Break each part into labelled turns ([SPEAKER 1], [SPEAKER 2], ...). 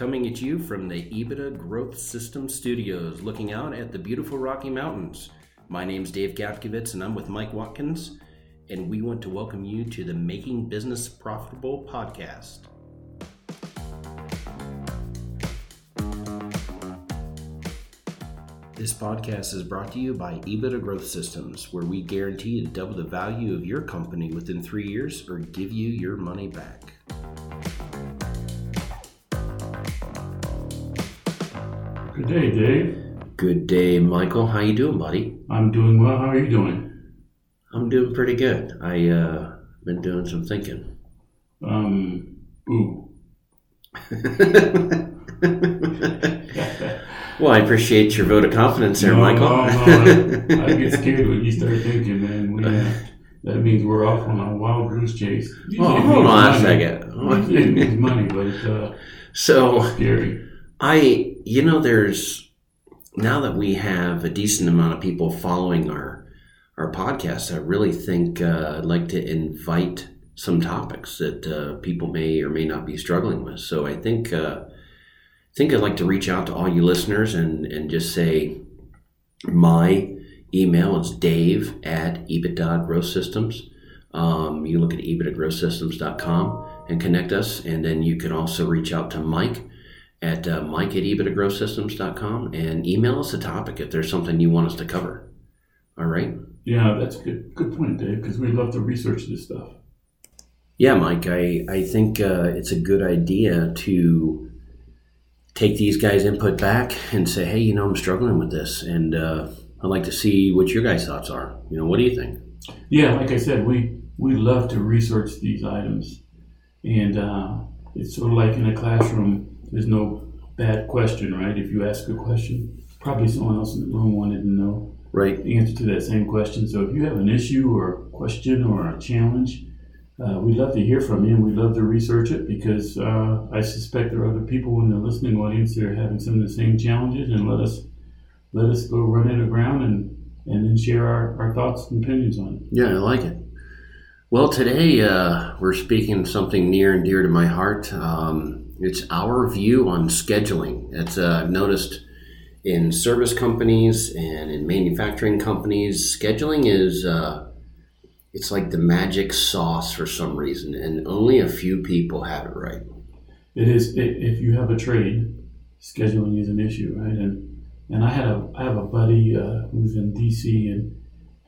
[SPEAKER 1] coming at you from the EBITDA Growth System Studios, looking out at the beautiful Rocky Mountains. My name's Dave Gapkevitz, and I'm with Mike Watkins, and we want to welcome you to the Making Business Profitable podcast. This podcast is brought to you by EBITDA Growth Systems, where we guarantee to double the value of your company within three years or give you your money back.
[SPEAKER 2] Good day, Dave.
[SPEAKER 1] Good day, Michael. How you doing, buddy?
[SPEAKER 2] I'm doing well. How are you doing?
[SPEAKER 1] I'm doing pretty good. I uh been doing some thinking.
[SPEAKER 2] Um, ooh.
[SPEAKER 1] well, I appreciate your vote of confidence there,
[SPEAKER 2] No,
[SPEAKER 1] Michael.
[SPEAKER 2] no, no, I, I get scared when you start thinking, man. We, uh, that means we're off on a wild goose chase. Usually
[SPEAKER 1] well,
[SPEAKER 2] it
[SPEAKER 1] hold on a
[SPEAKER 2] money.
[SPEAKER 1] second.
[SPEAKER 2] Usually it means money, but uh,
[SPEAKER 1] So,
[SPEAKER 2] scary.
[SPEAKER 1] I, you know, there's now that we have a decent amount of people following our our podcast, I really think uh, I'd like to invite some topics that uh, people may or may not be struggling with. So I think uh, I think I'd like to reach out to all you listeners and and just say my email is dave at EBITDA Growth Systems. Um, you look at ebitdagrowthsystems.com and connect us, and then you can also reach out to Mike at uh, mike at ebitdagrowthsystems.com and email us a topic if there's something you want us to cover. All right?
[SPEAKER 2] Yeah, that's a good. Good point, Dave. Because we love to research this stuff.
[SPEAKER 1] Yeah, Mike, I, I think uh, it's a good idea to take these guys' input back and say, hey, you know, I'm struggling with this, and uh, I'd like to see what your guys' thoughts are. You know, what do you think?
[SPEAKER 2] Yeah, like I said, we we love to research these items, and uh, it's sort of like in a classroom. There's no bad question, right? If you ask a question, probably someone else in the room wanted to know
[SPEAKER 1] Right?
[SPEAKER 2] the answer to that same question. So if you have an issue or a question or a challenge, uh, we'd love to hear from you, and we'd love to research it because uh, I suspect there are other people in the listening audience that are having some of the same challenges, and let us let us go run it aground and and then share our, our thoughts and opinions on it.
[SPEAKER 1] Yeah, I like it. Well, today uh, we're speaking something near and dear to my heart. Um, it's our view on scheduling. It's uh, I've noticed in service companies and in manufacturing companies, scheduling is uh, it's like the magic sauce for some reason, and only a few people have it right.
[SPEAKER 2] It is i if you have a trade, scheduling is an issue, right? And and I had a I have a buddy uh, who's in D.C. and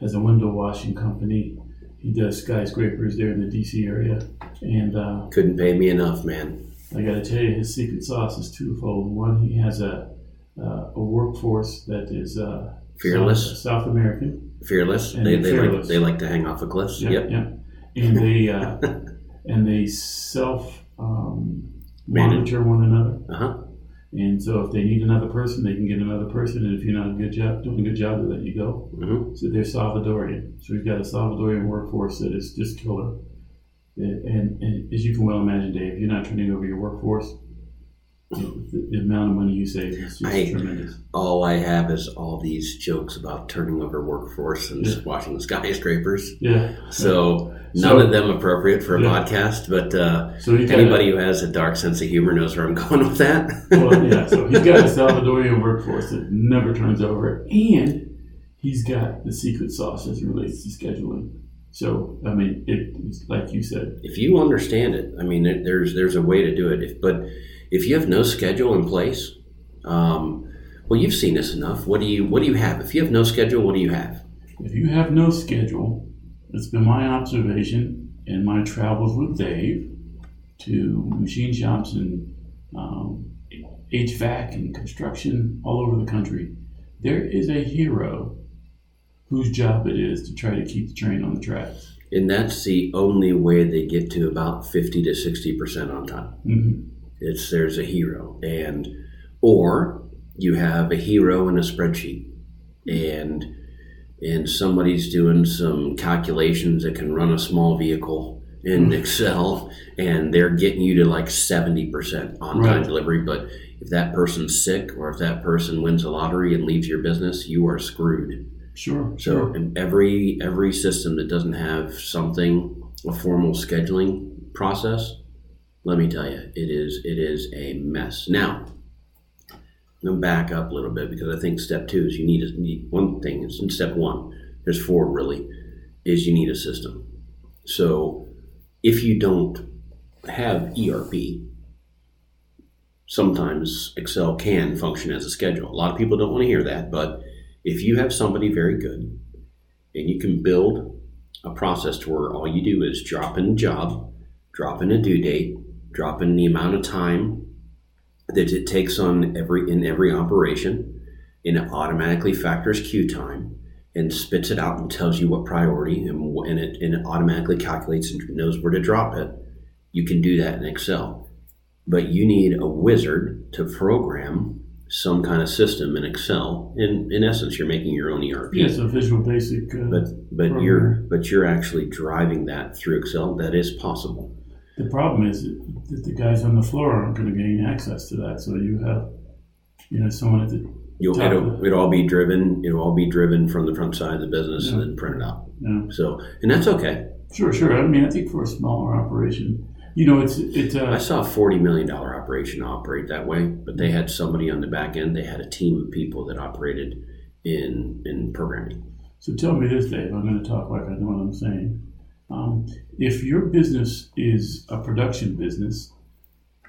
[SPEAKER 2] has a window washing company. He does skyscrapers there in the D.C. area, and uh,
[SPEAKER 1] Couldn't pay me enough, man.
[SPEAKER 2] I got to tell you, his secret sauce is twofold. One, he has a uh, a workforce that is uh,
[SPEAKER 1] Fearless.
[SPEAKER 2] South, South American.
[SPEAKER 1] Fearless. They they like they like to hang off of cliffs.
[SPEAKER 2] Yeah,
[SPEAKER 1] Yep.
[SPEAKER 2] yeah. And they uh, and they self um, monitor one another.
[SPEAKER 1] Uh huh.
[SPEAKER 2] And so if they need another person, they can get another person. And if you're not a good job, doing a good job, they let you go.
[SPEAKER 1] hmm
[SPEAKER 2] So they're Salvadorian. So we've got a Salvadorian workforce that is just killer. And, and, as you can well imagine, Dave, you're not turning over your workforce. The, the amount of money you save is just
[SPEAKER 1] I-
[SPEAKER 2] tremendous.
[SPEAKER 1] all I have is all these jokes about turning over workforce and
[SPEAKER 2] Yeah.
[SPEAKER 1] watching the skyscrapers.
[SPEAKER 2] Yeah.
[SPEAKER 1] So none
[SPEAKER 2] So-
[SPEAKER 1] of them appropriate for a
[SPEAKER 2] Yeah.
[SPEAKER 1] podcast, but uh,
[SPEAKER 2] So
[SPEAKER 1] anybody who has a dark sense of humor knows where I'm going with that.
[SPEAKER 2] well, yeah. So he's got a Salvadorian workforce that never turns over, and he's got the secret sauce as it relates to scheduling. So I mean, it, it's like you said,
[SPEAKER 1] if you understand it, I mean, there- there's there's a way to do it. If, but if you have no schedule in place, um, well, you've seen this enough. What do you what do you have? If you have no schedule, what do you have?
[SPEAKER 2] If you have no schedule, it's been my observation in my travels with Dave to machine shops and um, HVAC and construction all over the country. There is a hero whose job it is to try to keep the train on the tracks.
[SPEAKER 1] And that's the only way they get to about fifty to sixty percent on time.
[SPEAKER 2] hmm
[SPEAKER 1] It's there's a hero, and or you have a hero in a spreadsheet, and and somebody's doing some calculations that can run a small vehicle in
[SPEAKER 2] Mhm.
[SPEAKER 1] Excel, and they're getting you to like seventy percent on time
[SPEAKER 2] Right.
[SPEAKER 1] delivery. But if that person's sick, or if that person wins a lottery and leaves your business, you are screwed.
[SPEAKER 2] Sure,
[SPEAKER 1] So
[SPEAKER 2] sure.
[SPEAKER 1] in every every system that doesn't have something a formal scheduling process let me tell you, it is it is a mess. Now, I'm back up a little bit because I think step two is you need, a, need one thing. Is in step one. There's four really. Is you need a system. So if you don't have ERP, sometimes Excel can function as a schedule. A lot of people don't want to hear that, but if you have somebody very good and you can build a process to where all you do is drop in a job, drop in a due date, drop in the amount of time that it takes on every in every operation, and it automatically factors queue time and spits it out and tells you what priority and, and it and it automatically calculates and knows where to drop it. You can do that in Excel, but you need a wizard to program some kind of system in Excel. In in essence, you're making your own ERP.
[SPEAKER 2] Yeah, a Visual Basic. Uh,
[SPEAKER 1] But but
[SPEAKER 2] Program.
[SPEAKER 1] you're but you're actually driving that through Excel. That is possible.
[SPEAKER 2] the problem is that the guys on the floor aren't going to gain access to that. So you have, you know, someone at the
[SPEAKER 1] You'll it'll,
[SPEAKER 2] it.
[SPEAKER 1] it'll all be driven. It'll all be driven from the front side of the business and then printed out.
[SPEAKER 2] know,
[SPEAKER 1] So and that's okay.
[SPEAKER 2] Sure, sure. I mean, I think for a smaller operation, you know, it's it's
[SPEAKER 1] I
[SPEAKER 2] uh,
[SPEAKER 1] saw a forty million dollar operation operate that way, but they had somebody on the back end. They had a team of people that operated in in programming.
[SPEAKER 2] so. Tell me this, Dave. I'm going to talk like I know what I'm saying. Um, if your business is a production business,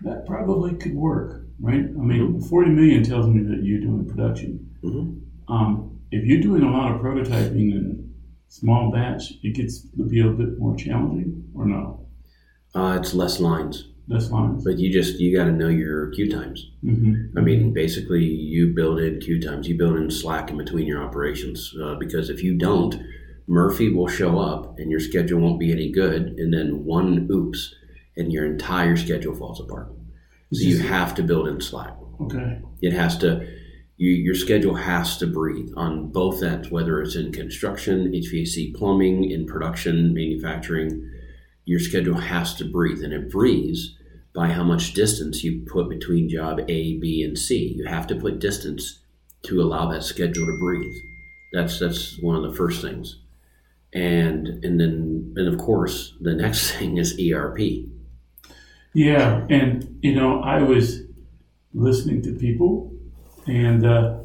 [SPEAKER 2] that probably could work, right? I mean, 40 million tells me that you're doing production.
[SPEAKER 1] Mhm.
[SPEAKER 2] Um, if you're doing a lot of prototyping and small batch, it gets to be a bit more challenging, or no?
[SPEAKER 1] Uh, it's less lines,
[SPEAKER 2] That's lines.
[SPEAKER 1] but you just you got to know your queue times.
[SPEAKER 2] Mm-hmm.
[SPEAKER 1] I mean, basically, you build in queue times. You build in slack in between your operations uh, because if you don't, Murphy will show up and your schedule won't be any good, and then one oops, and your entire schedule falls apart. So you have to build in slack.
[SPEAKER 2] Okay.
[SPEAKER 1] It has to. You, your schedule has to breathe on both ends, whether it's in construction, HVAC, plumbing, in production, manufacturing. Your schedule has to breathe, and it breathes by how much distance you put between job A, B, and C. You have to put distance to allow that schedule to breathe. That's that's one of the first things, and and then and of course the next thing is ERP.
[SPEAKER 2] Yeah, and you know, I was listening to people, and uh,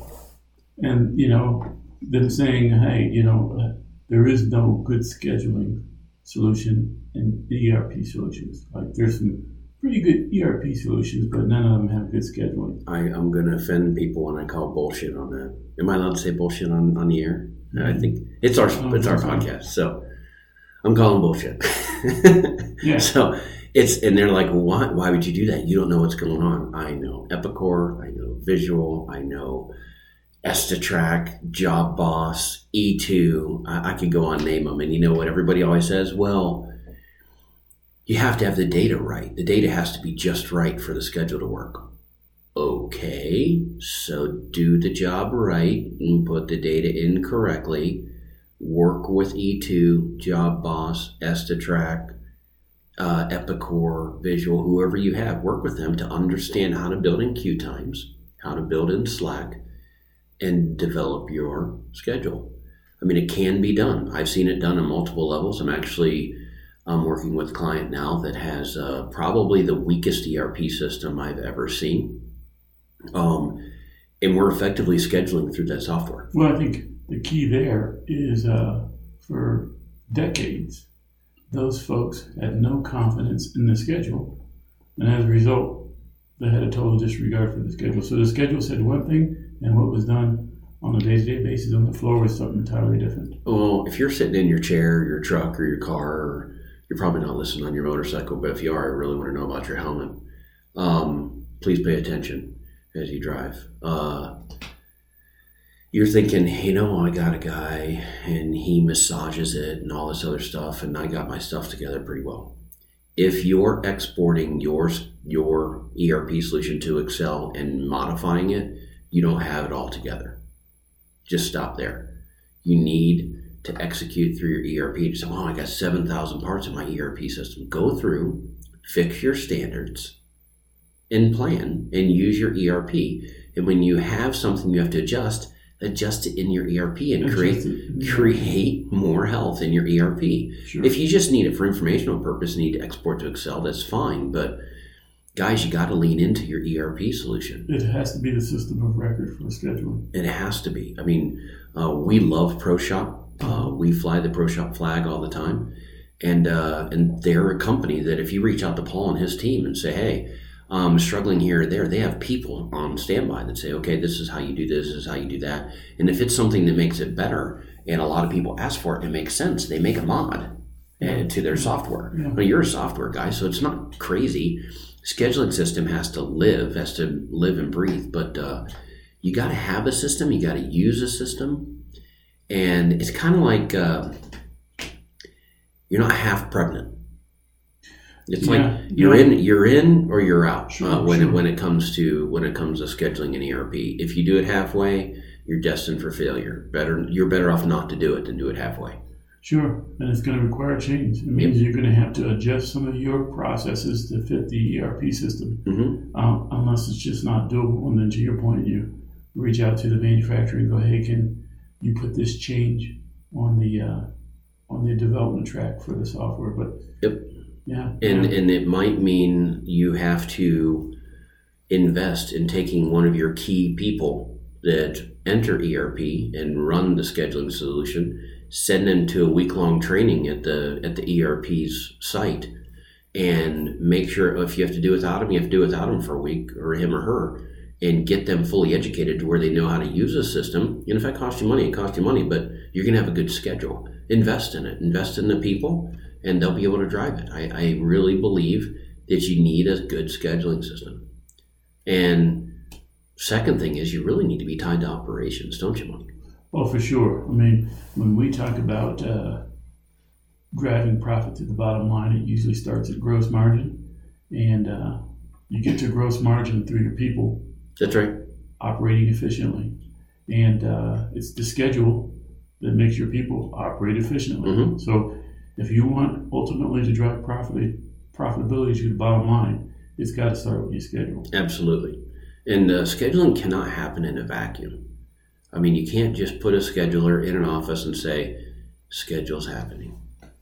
[SPEAKER 2] and you know, them saying, "Hey, you know, uh, there is no good scheduling solution in ERP solutions. Like, there's some pretty good ERP solutions, but none of them have good scheduling."
[SPEAKER 1] I, I'm going to offend people when I call bullshit on that. Am I allowed to say bullshit on, on the air? I mm-hmm. think it's our it's our podcast, so I'm calling bullshit.
[SPEAKER 2] Yeah.
[SPEAKER 1] So it's and they're like, why? Why would you do that? You don't know what's going on. I know Epicor. I know Visual. I know Estatrack, Job Boss, E2. I, I could go on name them, and you know what? Everybody always says, well. You have to have the data right. The data has to be just right for the schedule to work. Okay, so do the job right and put the data in correctly. Work with E2, Job Boss, Estatrack, uh, Epicor, Visual, whoever you have. Work with them to understand how to build in queue times, how to build in Slack, and develop your schedule. I mean, it can be done. I've seen it done on multiple levels. I'm actually um, working with a client now that has uh, probably the weakest ERP system I've ever seen. Um, and we're effectively scheduling through that software.
[SPEAKER 2] Well, I think the key there is uh, for decades, those folks had no confidence in the schedule. And as a result, they had a total disregard for the schedule. So the schedule said one thing, and what was done on a day to day basis on the floor was something entirely different.
[SPEAKER 1] Well, if you're sitting in your chair, your truck, or your car, or you're probably not listening on your motorcycle, but if you are, I really want to know about your helmet. Um, please pay attention as you drive. Uh, you're thinking, you know, I got a guy and he massages it and all this other stuff, and I got my stuff together pretty well. If you're exporting yours, your ERP solution to Excel and modifying it, you don't have it all together. Just stop there. You need to execute through your ERP. You say, oh, I got 7,000 parts in my ERP system. Go through, fix your standards, and plan and use your ERP. And when you have something you have to adjust, adjust it in your ERP and create create more health in your ERP.
[SPEAKER 2] Sure.
[SPEAKER 1] If you just need it for informational purpose, need to export to Excel, that's fine. But guys, you got to lean into your ERP solution.
[SPEAKER 2] It has to be the system of record for the scheduling.
[SPEAKER 1] It has to be. I mean, uh, we love ProShop. Uh, we fly the ProShop flag all the time, and uh, and they're a company that if you reach out to Paul and his team and say, hey. I'm struggling here or there. They have people on standby that say, okay, this is how you do this, this is how you do that. And if it's something that makes it better, and a lot of people ask for it and it makes sense, they make a mod uh, to their software.
[SPEAKER 2] Yeah.
[SPEAKER 1] Well, you're a software guy, so it's not crazy. Scheduling system has to live, has to live and breathe, but uh, you got to have a system. You got to use a system, and it's kind of like uh, you're not half pregnant. It's
[SPEAKER 2] Yeah,
[SPEAKER 1] like you're
[SPEAKER 2] yeah.
[SPEAKER 1] in, you're in, or you're out
[SPEAKER 2] Sure,
[SPEAKER 1] uh, when
[SPEAKER 2] sure.
[SPEAKER 1] it, when it comes to when it comes to scheduling an ERP. If you do it halfway, you're destined for failure. Better, you're better off not to do it than do it halfway.
[SPEAKER 2] Sure, and it's going to require change. It means you're going to have to adjust some of your processes to fit the ERP system,
[SPEAKER 1] hmm
[SPEAKER 2] um, unless it's just not doable. And then, to your point, you reach out to the manufacturer and go, "Hey, can you put this change on the uh, on the development track for the software?" But
[SPEAKER 1] Yep.
[SPEAKER 2] yeah,
[SPEAKER 1] and
[SPEAKER 2] yeah.
[SPEAKER 1] and it might mean you have to invest in taking one of your key people that enter ERP and run the scheduling solution, send them to a week long training at the at the ERP's site, and make sure if you have to do without them, you have to do without them for a week or him or her. And get them fully educated to where they know how to use the system. And if that costs you money, it costs you money, but you're going to have a good schedule. Invest in it. Invest in the people, and they'll be able to drive it. I, I really believe that you need a good scheduling system. And second thing is you really need to be tied to operations, don't you, Mike?
[SPEAKER 2] Well, for sure. I mean, when we talk about uh, driving profit to the bottom line, it usually starts at gross margin, and uh, you get to gross margin through your people
[SPEAKER 1] That's right.
[SPEAKER 2] operating efficiently, and uh, it's the schedule that makes your people operate efficiently.
[SPEAKER 1] Mhm.
[SPEAKER 2] So, if you want ultimately to drive profit profitability to the bottom line, it's got to start with your schedule.
[SPEAKER 1] Absolutely. And uh, scheduling cannot happen in a vacuum. I mean, you can't just put a scheduler in an office and say, schedule's happening.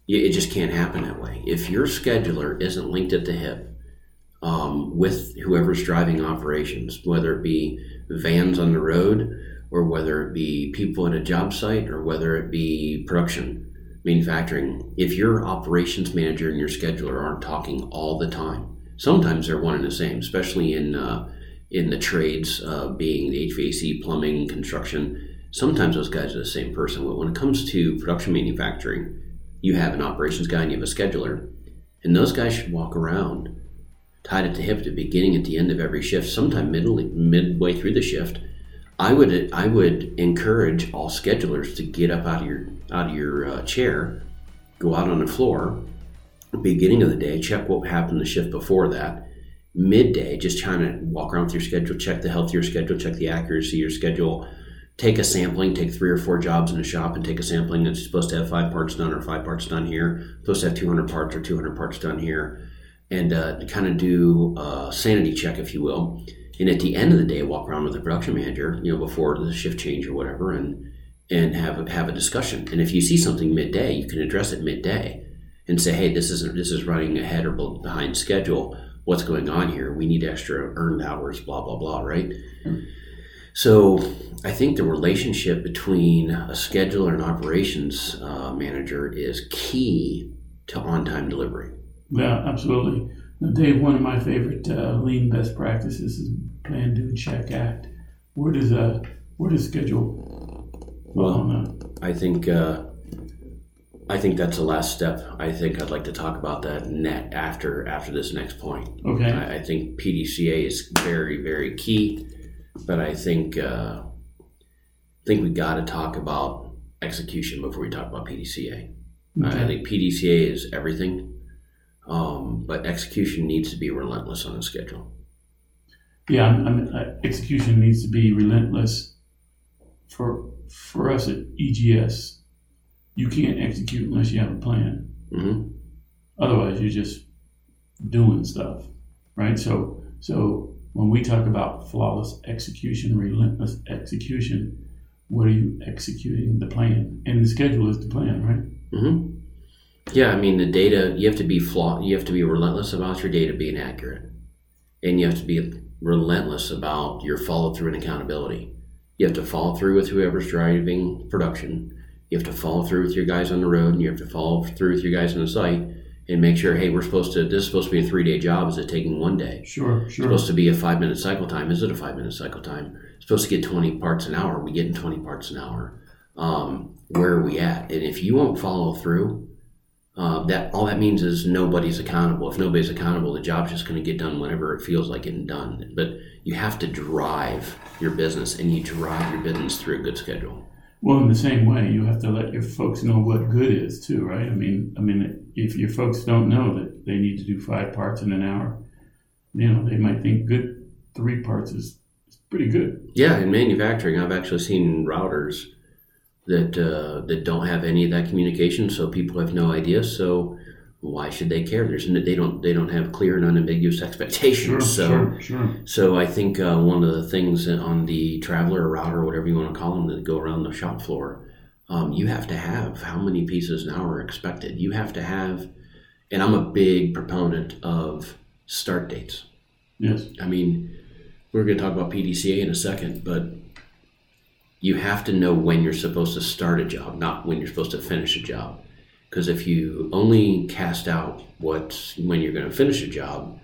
[SPEAKER 1] It just can't happen that way. If your scheduler isn't linked at the hip um, with whoever's driving operations, whether it be vans on the road or whether it be people at a job site or whether it be production, manufacturing, if your operations manager and your scheduler aren't talking all the time, sometimes they're one and the same, especially in uh, in the trades, uh, being the HVAC, plumbing, construction. Sometimes those guys are the same person. But when it comes to production manufacturing, you have an operations guy and you have a scheduler, and those guys should walk around tied at the hip at the beginning, at the end of every shift, sometime middle, midway through the shift. I would I would encourage all schedulers to get up out of your out of your uh, chair, go out on the floor, beginning of the day, check what happened the shift before that. Midday, just trying to walk around with your schedule, check the health of your schedule, check the accuracy of your schedule, take a sampling, take three or four jobs in a shop and take a sampling that's supposed to have five parts done or five parts done here, supposed to have 200 parts or 200 parts done here, and uh, kind of do a sanity check, if you will. And at the end of the day, walk around with the production manager, you know, before the shift change or whatever, and and have a, have a discussion. And if you see something midday, you can address it midday and say, "Hey, this isn't this is running ahead or behind schedule. What's going on here? We need extra earned hours. Blah blah blah." Right. So I think the relationship between a scheduler and operations uh, manager is key to on-time delivery.
[SPEAKER 2] Yeah, absolutely. Now, Dave, one of my favorite uh, lean best practices is plan, do, check, act. Where does uh, where does schedule?
[SPEAKER 1] Well,
[SPEAKER 2] on that?
[SPEAKER 1] I think uh, I think that's the last step. I think I'd like to talk about that net after after this next point.
[SPEAKER 2] Okay.
[SPEAKER 1] I, I think PDCA is very very key, but I think uh, I think we got to talk about execution before we talk about PDCA. I- I think PDCA is everything, um, but execution needs to be relentless on the schedule.
[SPEAKER 2] Yeah, I mean, uh, execution needs to be relentless. For for us at EGS, you can't execute unless you have a plan.
[SPEAKER 1] hmm
[SPEAKER 2] Otherwise, you're just doing stuff, right? So so when we talk about flawless execution, relentless execution, what are you executing the plan? And the schedule is the plan, right?
[SPEAKER 1] hmm Yeah, I mean the data. You have to be flaw. You have to be relentless about your data being accurate. and you have to be relentless about your follow through and accountability. You have to follow through with whoever's driving production. You have to follow through with your guys on the road, and you have to follow through with your guys on the site, and make sure, hey, we're supposed to. This is supposed to be a three day job. Is it taking one day?
[SPEAKER 2] Sure,
[SPEAKER 1] It's
[SPEAKER 2] sure.
[SPEAKER 1] supposed to be a five minute cycle time. Is it a five minute cycle time? It's supposed to get 20 parts an hour. We getting 20 parts an hour. Um, where are we at? And if you won't follow through, uh, that all that means is nobody's accountable. If nobody's accountable, the job's just going to get done whenever it feels like getting done. But you have to drive your business, and you drive your business through a good schedule.
[SPEAKER 2] Well, in the same way, you have to let your folks know what good is too, right? I mean, I mean, if your folks don't know that they need to do five parts in an hour, you know, they might think good three parts is, is pretty good.
[SPEAKER 1] Yeah, in manufacturing, I've actually seen routers that uh, that don't have any of that communication, so people have no idea. So why should they care? There's no, they don't they don't have clear and unambiguous expectations. so
[SPEAKER 2] sure, sure.
[SPEAKER 1] so I think uh, one of the things on the traveler or router, whatever you want to call them, that go around the shop floor, um, you have to have how many pieces an hour are expected. You have to have, and I'm a big proponent of start dates.
[SPEAKER 2] Yes,
[SPEAKER 1] I mean, we're going to talk about PDCA in a second, but you have to know when you're supposed to start a job, not when you're supposed to finish a job. Because if you only cast out what when you're going to finish a job,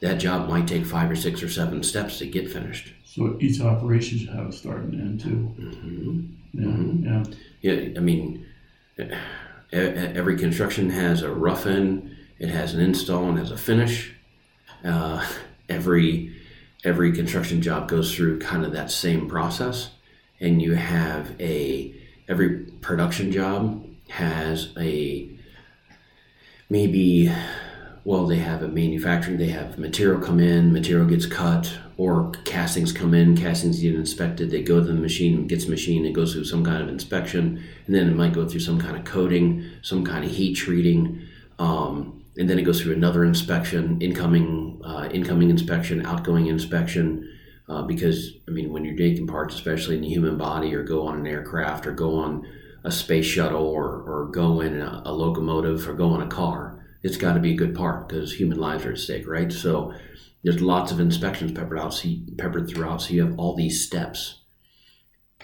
[SPEAKER 1] that job might take five or six or seven steps to get finished.
[SPEAKER 2] so each operation should have a start and end too.
[SPEAKER 1] hmm
[SPEAKER 2] Yeah,
[SPEAKER 1] Mhm.
[SPEAKER 2] yeah,
[SPEAKER 1] Yeah, I mean, every construction has a rough end, it has an install, and has a finish. Uh, every every construction job goes through kind of that same process, and you have a every production job has a maybe well they have a manufacturing they have material come in material gets cut or castings come in castings get inspected they go to the machine gets machined it goes through some kind of inspection and then it might go through some kind of coating some kind of heat treating um, and then it goes through another inspection incoming uh, incoming inspection outgoing inspection uh, because i mean when you're taking parts especially in the human body or go on an aircraft or go on a space shuttle or, or go in a, a locomotive or go on a car it's got to be a good part because human lives are at stake, right? So there's lots of inspections peppered out, so you, peppered throughout. So you have all these steps.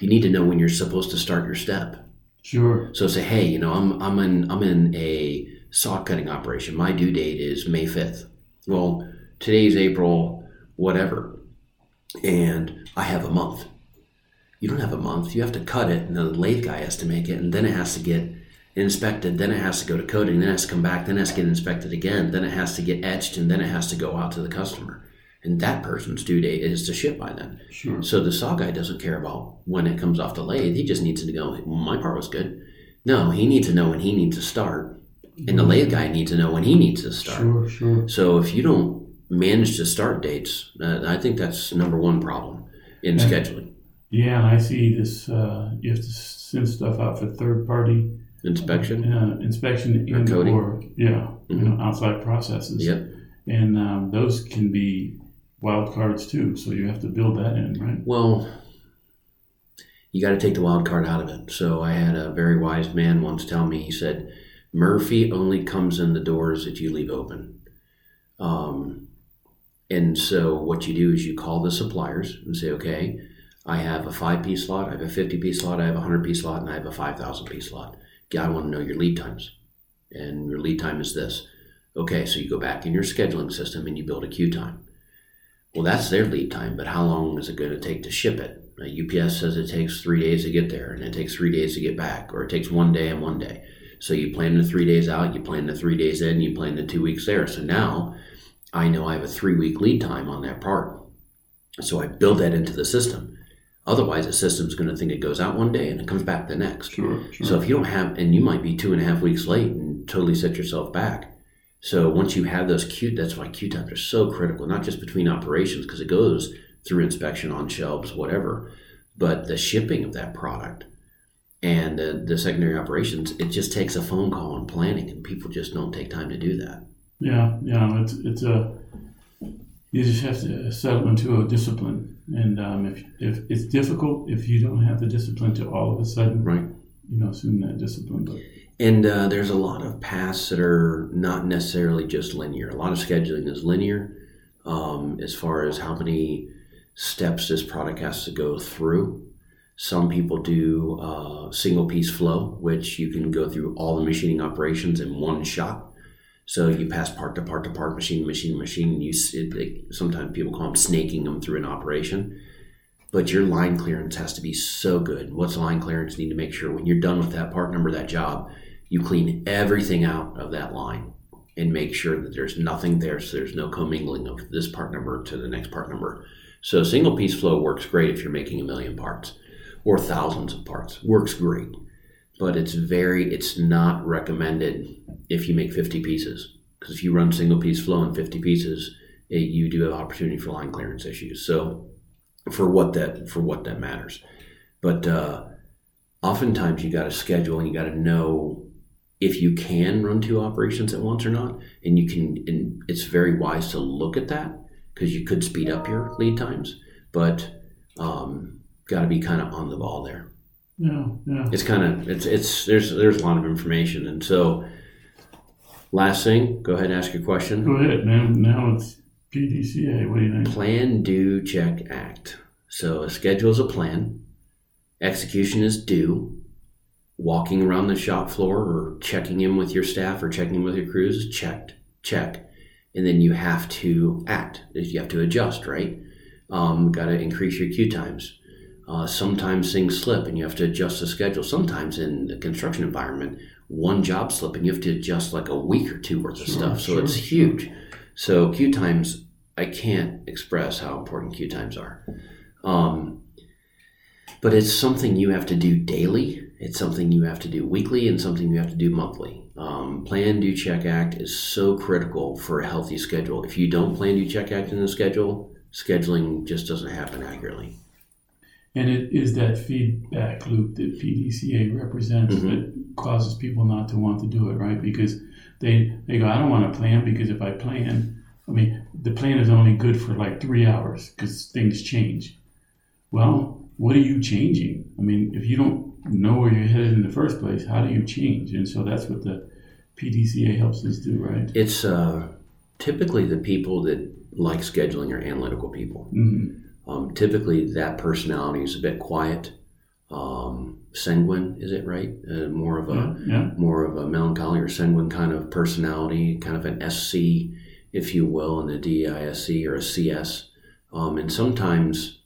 [SPEAKER 1] You need to know when you're supposed to start your step.
[SPEAKER 2] sure.
[SPEAKER 1] So say, hey, you know, I'm I'm in I'm in a saw cutting operation. My due date is May fifth. Well, today's April, whatever, and I have a month. You don't have a month. You have to cut it, and the lathe guy has to make it, and then it has to get inspected. Then it has to go to coating. Then it has to come back. Then it has to get inspected again. Then it has to get etched, and then it has to go out to the customer. And that person's due date is to ship by then.
[SPEAKER 2] Sure.
[SPEAKER 1] So the saw guy doesn't care about when it comes off the lathe. He just needs to go, well, my part was good. No, he needs to know when he needs to start. And the mm-hmm. lathe guy needs to know when he needs to start.
[SPEAKER 2] Sure, sure.
[SPEAKER 1] So if you don't manage to start dates, uh, I think that's number one problem in scheduling.
[SPEAKER 2] Yeah, and I see this. Uh, you have to send stuff out for third party
[SPEAKER 1] Inspection.
[SPEAKER 2] uh, inspection
[SPEAKER 1] Or
[SPEAKER 2] and
[SPEAKER 1] coating.
[SPEAKER 2] or yeah, you
[SPEAKER 1] Mhm.
[SPEAKER 2] know, outside processes.
[SPEAKER 1] Yep.
[SPEAKER 2] And um, those can be wild cards too. So you have to build that in, right?
[SPEAKER 1] Well, you got to take the wild card out of it. So I had a very wise man once tell me, he said, Murphy only comes in the doors that you leave open. Um, and so what you do is you call the suppliers and say, okay, I have a five piece slot, I have a 50 piece slot, I have a 100 piece slot, and I have a 5,000 piece slot. I want to know your lead times. And your lead time is this. Okay, so you go back in your scheduling system and you build a queue time. Well, that's their lead time, but how long is it going to take to ship it? Uh, UPS says it takes three days to get there, and it takes three days to get back, or it takes one day and one day. So you plan the three days out, you plan the three days in, you plan the two weeks there. So now I know I have a three week lead time on that part. So I build that into the system. Otherwise, the system's going to think it goes out one day and it comes back the next.
[SPEAKER 2] Sure, sure.
[SPEAKER 1] So if you don't have, and you might be two and a half weeks late and totally set yourself back. So once you have those queue, that's why queue times are so critical, not just between operations, because it goes through inspection on shelves, whatever, but the shipping of that product and the, the secondary operations, it just takes a phone call and planning, and people just don't take time to do that.
[SPEAKER 2] Yeah, yeah. It's it's a you just have to settle into a discipline, and um, if if it's difficult if you don't have the discipline to all of a sudden,
[SPEAKER 1] Right.
[SPEAKER 2] you know, assume that discipline. But
[SPEAKER 1] And uh, there's a lot of paths that are not necessarily just linear. A lot of scheduling is linear. um, as far as how many steps this product has to go through. Some people do uh, single piece flow, which you can go through all the machining operations in one shot. So you pass part to part to part, machine to machine to machine. And You it, it, sometimes people call them snaking them through an operation, but your line clearance has to be so good. What's line clearance? You need to make sure when you're done with that part number, that job, you clean everything out of that line and make sure that there's nothing there, so there's no commingling of this part number to the next part number. So single piece flow works great if you're making a million parts or thousands of parts. Works great, but it's very it's not recommended if you make 50 pieces because if you run single piece flow in 50 pieces, it, you do have opportunity for line clearance issues. So for what that for what that matters, but uh, oftentimes you got to schedule and you got to know if you can run two operations at once or not, and you can. And it's very wise to look at that because you could speed up your lead times, but um, got to be kind of on the ball there.
[SPEAKER 2] Yeah, yeah.
[SPEAKER 1] It's kind of it's it's there's there's a lot of information, and so last thing, go ahead and ask your question.
[SPEAKER 2] Go ahead. Now now it's PDCA. What do you think?
[SPEAKER 1] Plan, do, check, act. So a schedule is a plan. Execution is do. Walking around the shop floor or checking in with your staff or checking in with your crews is checked. Check. And then you have to act. You have to adjust, right? Um, Got to increase your queue times. Uh, sometimes things slip and you have to adjust the schedule. Sometimes in the construction environment, one job slip and you have to adjust like a week or two worth of
[SPEAKER 2] Sure,
[SPEAKER 1] stuff. So
[SPEAKER 2] sure,
[SPEAKER 1] it's huge. So queue times, I can't express how important queue times are. Um, but it's something you have to do daily. It's something you have to do weekly and something you have to do monthly. Um, plan, do, check, act is so critical for a healthy schedule. If you don't plan, do, check, act in the schedule, scheduling just doesn't happen accurately.
[SPEAKER 2] And it is that feedback loop that PDCA represents
[SPEAKER 1] Mhm.
[SPEAKER 2] that causes people not to want to do it, right? Because they, they go, I don't want to plan because if I plan, I mean, the plan is only good for like three hours because things change. Well, what are you changing? I mean, if you don't know where you're headed in the first place, how do you change? And so that's what the PDCA helps us do, right?
[SPEAKER 1] It's uh, typically the people that like scheduling are analytical people.
[SPEAKER 2] hmm
[SPEAKER 1] Um, typically, that personality is a bit quiet, um, sanguine. Is it right? Uh, more of a
[SPEAKER 2] Yeah, yeah.
[SPEAKER 1] more of a melancholy or sanguine kind of personality, kind of an SC, if you will, in the DISC or a CS. Um, and sometimes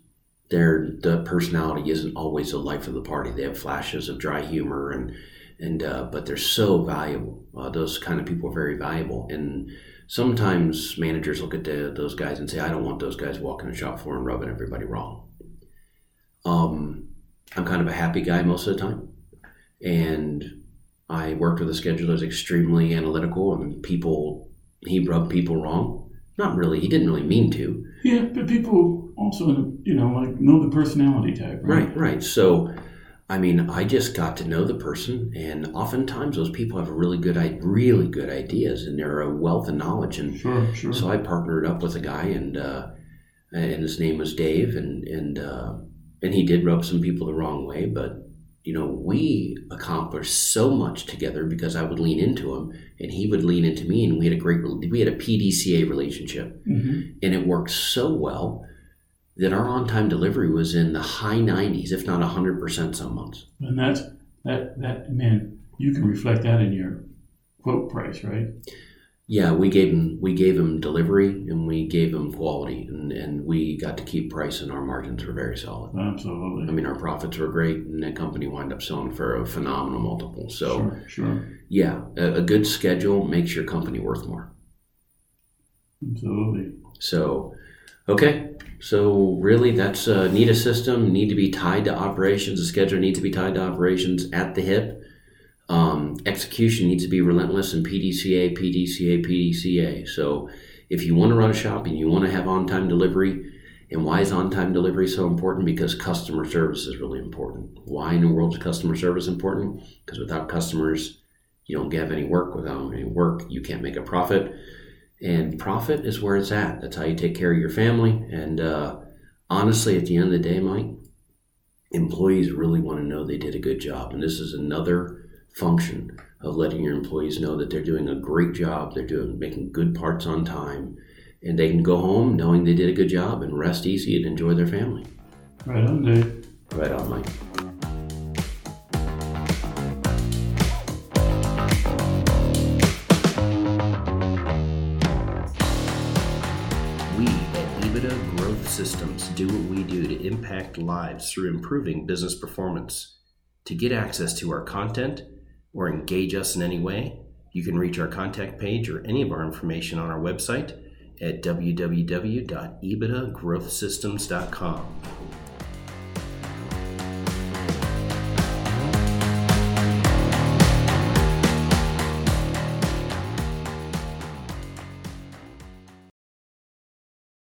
[SPEAKER 1] their the personality isn't always the life of the party. They have flashes of dry humor and and uh, but they're so valuable. Uh, those kind of people are very valuable. And sometimes managers look at the, those guys and say, "I don't want those guys walking the shop floor and rubbing everybody wrong." Um, I'm kind of a happy guy most of the time, and I worked with a scheduler who's extremely analytical, and people he rubbed people wrong. Not really. He didn't really mean to.
[SPEAKER 2] Yeah, but people also, you know, like know the personality type, right?
[SPEAKER 1] Right, right. So, I mean, I just got to know the person, and oftentimes those people have really good, really good ideas, and they're a wealth of knowledge. And
[SPEAKER 2] Sure, sure.
[SPEAKER 1] so I partnered up with a guy, and uh, and his name was Dave, and and uh, and he did rub some people the wrong way, but you know, we accomplished so much together because I would lean into him, and he would lean into me, and we had a great, we had a PDCA relationship
[SPEAKER 2] hmm
[SPEAKER 1] and it worked so well that our on-time delivery was in the high 90s if not 100% some months
[SPEAKER 2] And that's that that man, you can reflect that in your quote price, right?
[SPEAKER 1] yeah we gave him we gave him delivery and we gave him quality and, and we got to keep price and our margins were very solid
[SPEAKER 2] Absolutely.
[SPEAKER 1] i mean our profits were great and that company wound up selling for a phenomenal multiple so
[SPEAKER 2] sure, sure.
[SPEAKER 1] yeah a, a good schedule makes your company worth more
[SPEAKER 2] Absolutely.
[SPEAKER 1] So, okay. So really, that's uh, need a system, need to be tied to operations. The schedule needs to be tied to operations at the hip. Um, execution needs to be relentless in PDCA, PDCA, PDCA. So if you want to run a shop and you want to have on-time delivery, and why is on-time delivery so important? Because customer service is really important. Why in the world is customer service important? Because without customers, you don't have any work. Without any work, you can't make a profit and profit is where it's at. That's how you take care of your family. And uh, honestly, at the end of the day, Mike, employees really want to know they did a good job. And this is another function of letting your employees know that they're doing a great job. They're doing making good parts on time, and they can go home knowing they did a good job and rest easy and enjoy their family.
[SPEAKER 2] Right on, Dave.
[SPEAKER 1] Right on, Mike. Systems do what we do to impact lives through improving business performance. To get access to our content or engage us in any way, you can reach our contact page or any of our information on our website at www.ebitdagrowthsystems.com.